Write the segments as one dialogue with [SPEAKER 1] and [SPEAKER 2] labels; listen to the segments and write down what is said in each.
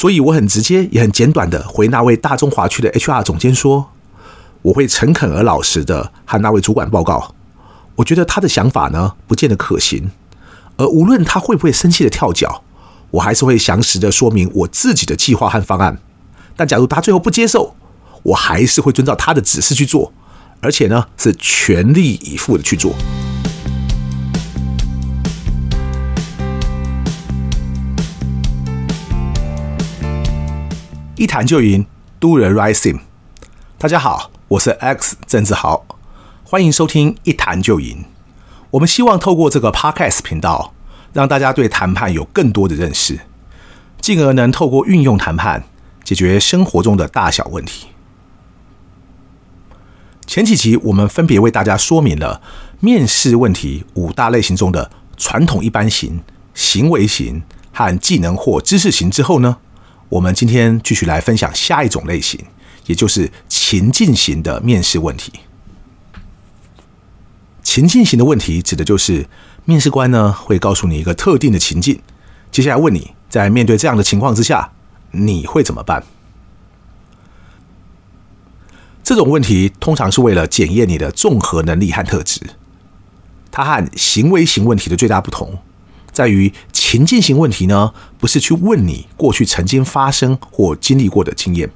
[SPEAKER 1] 所以我很直接也很简短的回那位大中华区的 HR 总监说，我会诚恳而老实的和那位主管报告，我觉得他的想法呢不见得可行，而无论他会不会生气的跳脚，我还是会详实的说明我自己的计划和方案。但假如他最后不接受，我还是会遵照他的指示去做，而且呢是全力以赴的去做。一谈就赢，Do the right thing。大家好，我是 X 郑志豪，欢迎收听一谈就赢。我们希望透过这个 Podcast 频道，让大家对谈判有更多的认识，进而能透过运用谈判解决生活中的大小问题。前几集我们分别为大家说明了面试问题五大类型中的传统一般型、行为型和技能或知识型之后呢，我们今天继续来分享下一种类型，也就是情境型的面试问题。情境型的问题指的就是面试官呢会告诉你一个特定的情境，接下来问你在面对这样的情况之下，你会怎么办？这种问题通常是为了检验你的综合能力和特质。它和行为型问题的最大不同，在于情境型问题呢，不是去问你过去曾经发生或经历过的经验，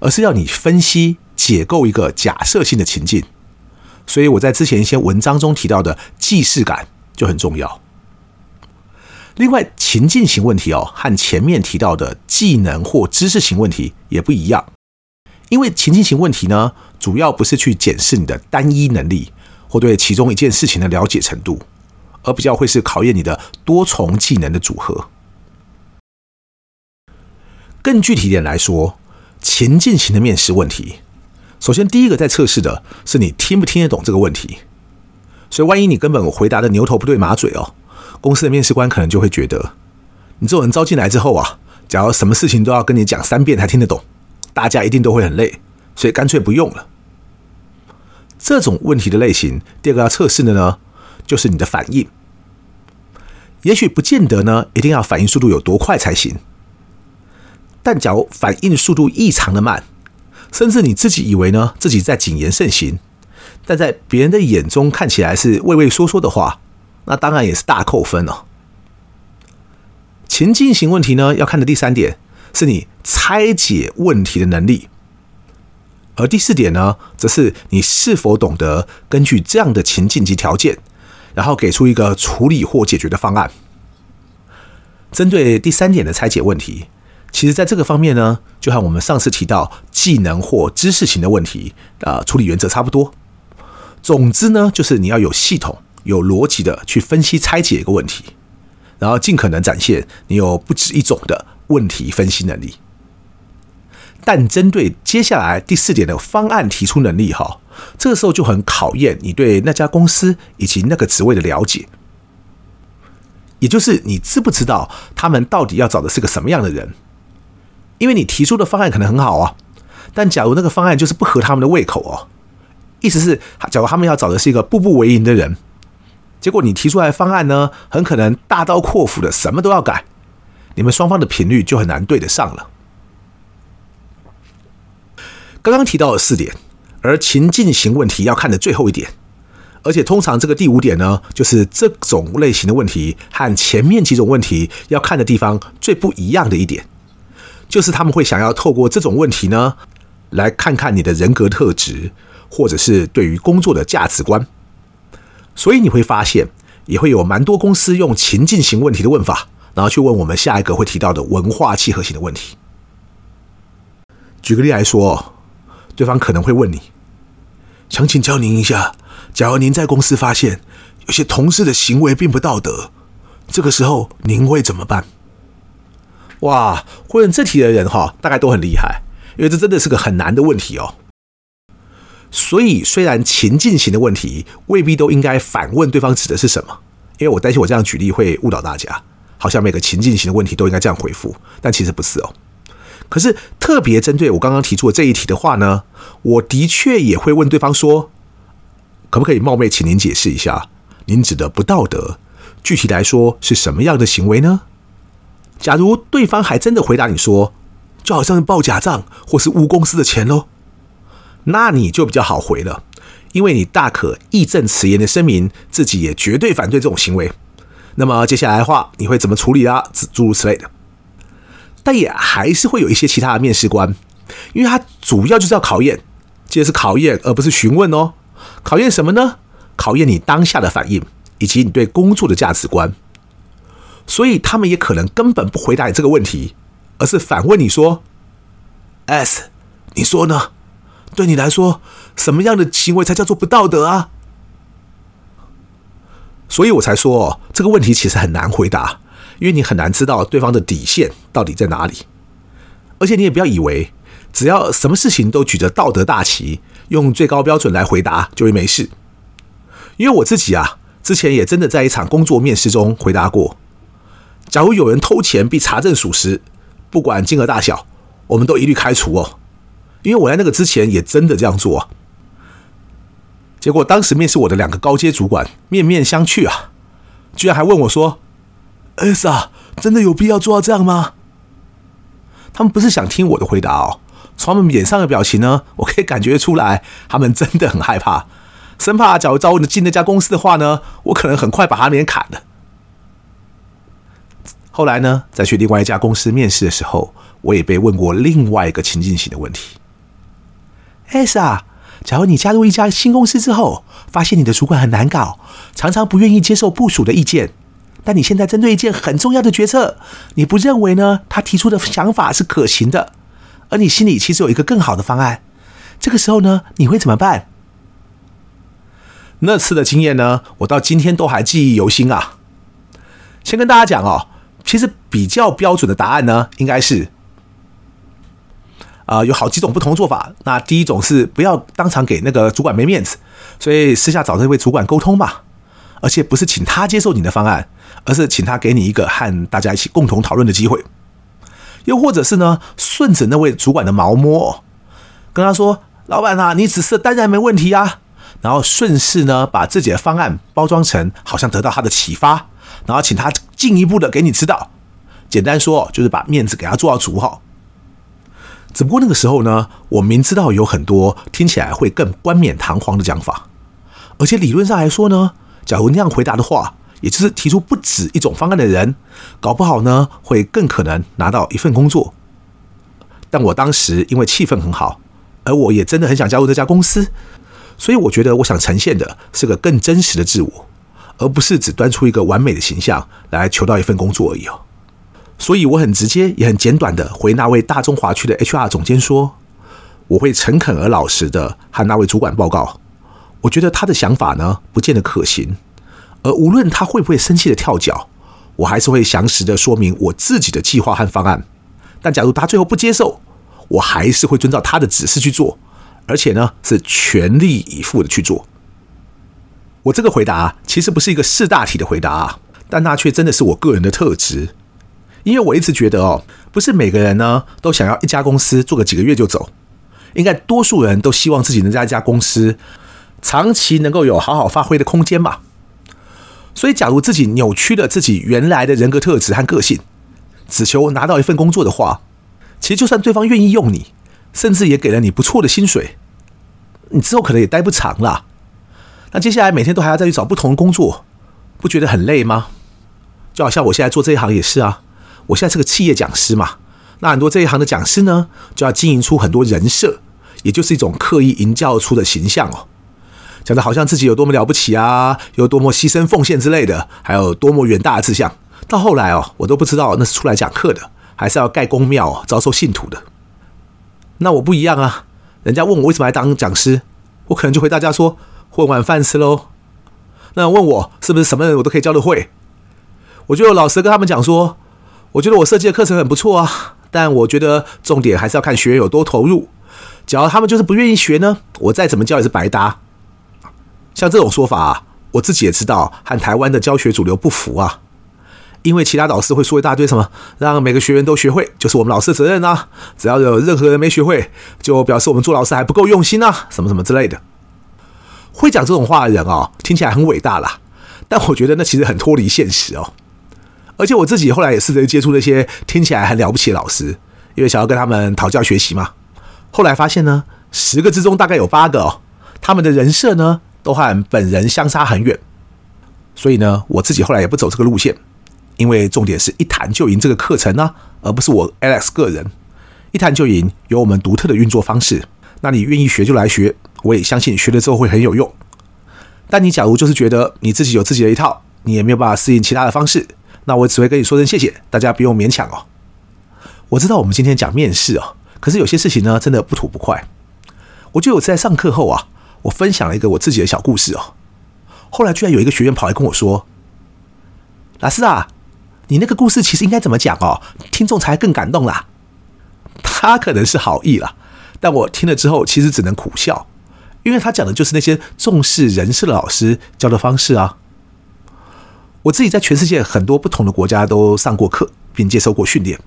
[SPEAKER 1] 而是要你分析解构一个假设性的情境。所以我在之前一些文章中提到的既视感就很重要。另外，情境型问题哦，和前面提到的技能或知识型问题也不一样，因为情境型问题呢，主要不是去检视你的单一能力或对其中一件事情的了解程度。而比较会是考验你的多重技能的组合。更具体点来说，情境型的面试问题，首先第一个在测试的是你听不听得懂这个问题。所以万一你根本回答的牛头不对马嘴哦，公司的面试官可能就会觉得，你这种人招进来之后啊，假如什么事情都要跟你讲三遍才听得懂，大家一定都会很累，所以干脆不用了。这种问题的类型，第二个要测试的呢，就是你的反应。也许不见得呢，一定要反应速度有多快才行。但假如反应速度异常的慢，甚至你自己以为呢自己在谨言慎行，但在别人的眼中看起来是畏畏缩缩的话，那当然也是大扣分了。情境型问题呢，要看的第三点是你拆解问题的能力，而第四点呢，则是你是否懂得根据这样的情境及条件。然后给出一个处理或解决的方案。针对第三点的拆解问题，其实在这个方面呢，就和我们上次提到技能或知识型的问题啊，处理原则差不多。总之呢，就是你要有系统、有逻辑的去分析拆解一个问题，然后尽可能展现你有不止一种的问题分析能力。但针对接下来第四点的方案提出能力，哈。这个时候就很考验你对那家公司以及那个职位的了解，也就是你知不知道他们到底要找的是个什么样的人？因为你提出的方案可能很好啊，但假如那个方案就是不合他们的胃口哦，意思是，假如他们要找的是一个步步为营的人，结果你提出来的方案呢，很可能大刀阔斧的什么都要改，你们双方的频率就很难对得上了。刚刚提到了四点。而情境型问题要看的最后一点，而且通常这个第五点呢，就是这种类型的问题和前面几种问题要看的地方最不一样的一点，就是他们会想要透过这种问题呢，来看看你的人格特质，或者是对于工作的价值观。所以你会发现，也会有蛮多公司用情境型问题的问法，然后去问我们下一个会提到的文化契合型的问题。举个例来说。对方可能会问你：“想请教您一下，假如您在公司发现有些同事的行为并不道德，这个时候您会怎么办？”哇，会问这题的人哈，大概都很厉害，因为这真的是个很难的问题哦。所以，虽然情境型的问题未必都应该反问对方指的是什么，因为我担心我这样举例会误导大家，好像每个情境型的问题都应该这样回复，但其实不是哦。可是特别针对我刚刚提出的这一题的话呢，我的确也会问对方说，可不可以冒昧请您解释一下，您指的不道德，具体来说是什么样的行为呢？假如对方还真的回答你说，就好像是报假账或是污公司的钱喽，那你就比较好回了，因为你大可义正辞严的声明自己也绝对反对这种行为。那么接下来的话，你会怎么处理啊？诸如此类的。但也还是会有一些其他的面试官，因为他主要就是要考验，这是考验而不是询问哦。考验什么呢？考验你当下的反应以及你对工作的价值观。所以他们也可能根本不回答你这个问题，而是反问你说：“S，你说呢？对你来说，什么样的行为才叫做不道德啊？”所以我才说，这个问题其实很难回答，因为你很难知道对方的底线到底在哪里。而且你也不要以为，只要什么事情都举着道德大旗，用最高标准来回答就会没事。因为我自己啊，之前也真的在一场工作面试中回答过。假如有人偷钱并查证属实，不管金额大小，我们都一律开除哦。因为我在那个之前也真的这样做。结果当时面试我的两个高阶主管面面相觑啊，居然还问我说：“S 啊，真的有必要做到这样吗？”他们不是想听我的回答哦，从他们脸上的表情呢，我可以感觉出来，他们真的很害怕，生怕假如招我进那家公司的话呢，我可能很快把他脸砍了。后来呢，在去另外一家公司面试的时候，我也被问过另外一个情境型的问题。S 啊，假如你加入一家新公司之后，发现你的主管很难搞，常常不愿意接受部署的意见，但你现在针对一件很重要的决策，你不认为呢？他提出的想法是可行的，而你心里其实有一个更好的方案。这个时候呢，你会怎么办？那次的经验呢，我到今天都还记忆犹新啊。先跟大家讲哦。其实比较标准的答案呢，应该是，啊、有好几种不同的做法。那第一种是不要当场给那个主管没面子，所以私下找这位主管沟通吧，而且不是请他接受你的方案，而是请他给你一个和大家一起共同讨论的机会。又或者是呢，顺着那位主管的毛摸，跟他说：“老板啊，你指示当然没问题啊。”然后顺势呢，把自己的方案包装成好像得到他的启发。然后请他进一步的给你指导，简单说就是把面子给他做到足哈。只不过那个时候呢，我明知道有很多听起来会更冠冕堂皇的讲法，而且理论上来说呢，假如那样回答的话，也就是提出不止一种方案的人，搞不好呢会更可能拿到一份工作。但我当时因为气氛很好，而我也真的很想加入这家公司，所以我觉得我想呈现的是个更真实的自我。而不是只端出一个完美的形象来求到一份工作而已哦。所以我很直接也很简短的回那位大中华区的 HR 总监说，我会诚恳而老实的和那位主管报告，我觉得他的想法呢不见得可行，而无论他会不会生气的跳脚，我还是会详实的说明我自己的计划和方案。但假如他最后不接受，我还是会遵照他的指示去做，而且呢是全力以赴的去做。我这个回答其实不是一个四大体的回答啊，但那却真的是我个人的特质，因为我一直觉得哦，不是每个人呢都想要一家公司做个几个月就走，应该多数人都希望自己能在一家公司长期能够有好好发挥的空间嘛。所以，假如自己扭曲了自己原来的人格特质和个性，只求拿到一份工作的话，其实就算对方愿意用你，甚至也给了你不错的薪水，你之后可能也待不长了。那接下来每天都还要再去找不同的工作，不觉得很累吗？就好像我现在做这一行也是啊，我现在是个企业讲师嘛。那很多这一行的讲师呢，就要经营出很多人设，也就是一种刻意营造出的形象哦，讲的好像自己有多么了不起啊，有多么牺牲奉献之类的，还有多么远大的志向。到后来哦，我都不知道那是出来讲课的，还是要盖公庙招收信徒的。那我不一样啊，人家问我为什么来当讲师，我可能就回大家说。混碗饭吃喽。那问我是不是什么人我都可以教得会？我就老实跟他们讲说，我觉得我设计的课程很不错啊，但我觉得重点还是要看学员有多投入。只要他们就是不愿意学呢，我再怎么教也是白搭。像这种说法啊，我自己也知道和台湾的教学主流不符啊，因为其他导师会说一大堆什么，让每个学员都学会就是我们老师的责任啊，只要有任何人没学会，就表示我们做老师还不够用心啊，什么什么之类的。会讲这种话的人哦，听起来很伟大啦，但我觉得那其实很脱离现实哦。而且我自己后来也试着接触那些听起来很了不起的老师，因为想要跟他们讨教学习嘛。后来发现呢，十个之中大概有八个哦，他们的人设呢都和本人相差很远。所以呢，我自己后来也不走这个路线，因为重点是一谈就赢这个课程呢、而不是我 Alex 个人。一谈就赢有我们独特的运作方式，那你愿意学就来学，我也相信学了之后会很有用。但你假如就是觉得你自己有自己的一套，你也没有办法适应其他的方式，那我只会跟你说声谢谢，大家不用勉强哦。我知道我们今天讲面试哦，可是有些事情呢真的不吐不快。我就有在上课后啊，我分享了一个我自己的小故事哦。后来居然有一个学员跑来跟我说：“老师啊，你那个故事其实应该怎么讲哦，听众才更感动啦。”他可能是好意啦，但我听了之后其实只能苦笑。因为他讲的就是那些重视人事的老师教的方式啊。我自己在全世界很多不同的国家都上过课，并接受过训练。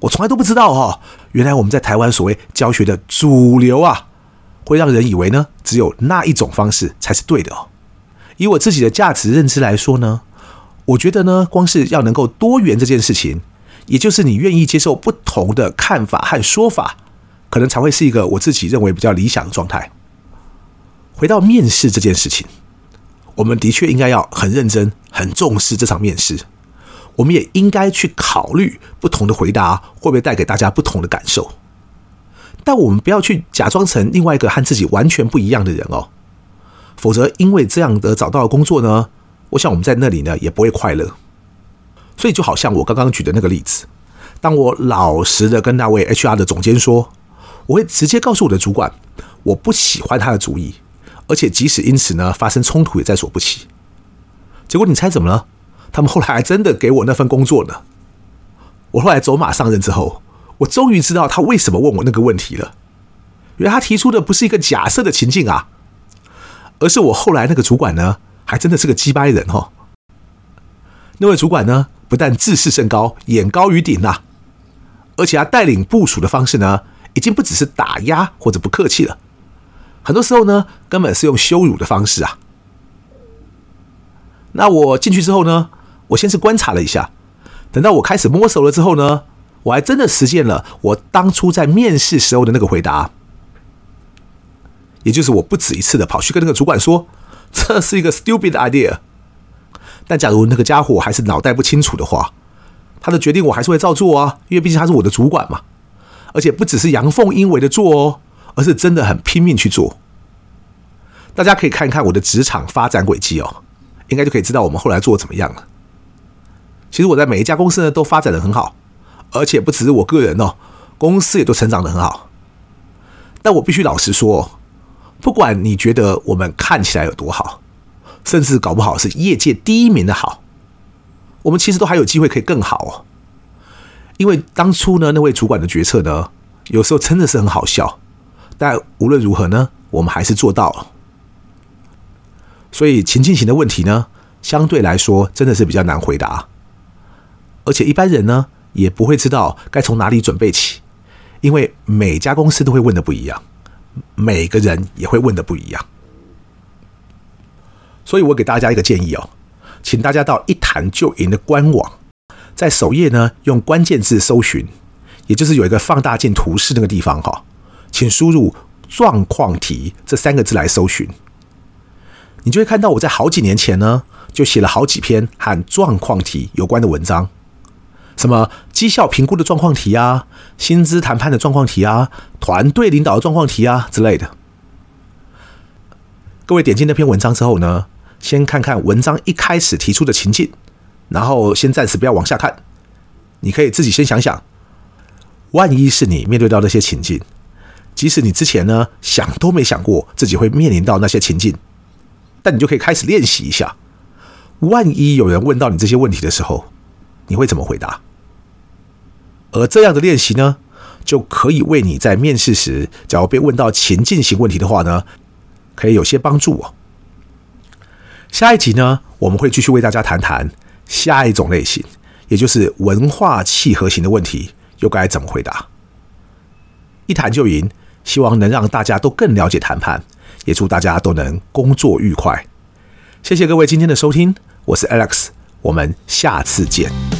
[SPEAKER 1] 我从来都不知道哦，原来我们在台湾所谓教学的主流啊，会让人以为呢，只有那一种方式才是对的哦。以我自己的价值认知来说呢，我觉得呢，光是要能够多元这件事情，也就是你愿意接受不同的看法和说法，可能才会是一个我自己认为比较理想的状态。回到面试这件事情，我们的确应该要很认真、很重视这场面试。我们也应该去考虑不同的回答会不会带给大家不同的感受。但我们不要去假装成另外一个和自己完全不一样的人哦，否则因为这样的找到的工作呢，我想我们在那里呢也不会快乐。所以就好像我刚刚举的那个例子，当我老实的跟那位 HR 的总监说，我会直接告诉我的主管，我不喜欢他的主意。而且，即使因此呢发生冲突，也在所不惜。结果你猜怎么了？他们后来还真的给我那份工作呢。我后来走马上任之后，我终于知道他为什么问我那个问题了。原来他提出的不是一个假设的情境啊，而是我后来那个主管呢，还真的是个鸡掰人哦。那位主管呢，不但自视甚高，眼高于顶呐，而且他带领部署的方式呢，已经不只是打压或者不客气了。很多时候呢，根本是用羞辱的方式啊。那我进去之后呢，我先是观察了一下，等到我开始摸熟了之后呢，我还真的实现了我当初在面试时候的那个回答，也就是我不止一次的跑去跟那个主管说，这是一个 stupid idea。但假如那个家伙还是脑袋不清楚的话，他的决定我还是会照做啊，因为毕竟他是我的主管嘛，而且不只是阳奉阴违的做哦。而是真的很拼命去做，大家可以看一看我的职场发展轨迹哦，应该就可以知道我们后来做怎么样了。其实我在每一家公司呢都发展的很好，而且不只是我个人哦，公司也都成长得很好。但我必须老实说，不管你觉得我们看起来有多好，甚至搞不好是业界第一名的好，我们其实都还有机会可以更好哦。因为当初呢，那位主管的决策呢，有时候真的是很好笑。但无论如何呢，我们还是做到了。所以情境型的问题呢，相对来说真的是比较难回答，而且一般人呢也不会知道该从哪里准备起，因为每家公司都会问的不一样，每个人也会问的不一样。所以我给大家一个建议哦，请大家到一谈就赢的官网，在首页呢用关键字搜寻，也就是有一个放大镜图示那个地方哈。请输入“状况题”这三个字来搜寻，你就会看到我在好几年前呢就写了好几篇和状况题有关的文章，什么绩效评估的状况题啊、薪资谈判的状况题啊、团队领导的状况题啊之类的。各位点进那篇文章之后呢，先看看文章一开始提出的情境，然后先暂时不要往下看，你可以自己先想想，万一是你面对到那些情境。即使你之前呢想都没想过自己会面临到那些情境，但你就可以开始练习一下。万一有人问到你这些问题的时候，你会怎么回答？而这样的练习呢，就可以为你在面试时，假如被问到情境型问题的话呢，可以有些帮助哦。下一集呢，我们会继续为大家谈谈下一种类型，也就是文化契合型的问题，又该怎么回答？一谈就赢。希望能让大家都更了解谈判，也祝大家都能工作愉快。谢谢各位今天的收听，我是 Alex，我们下次见。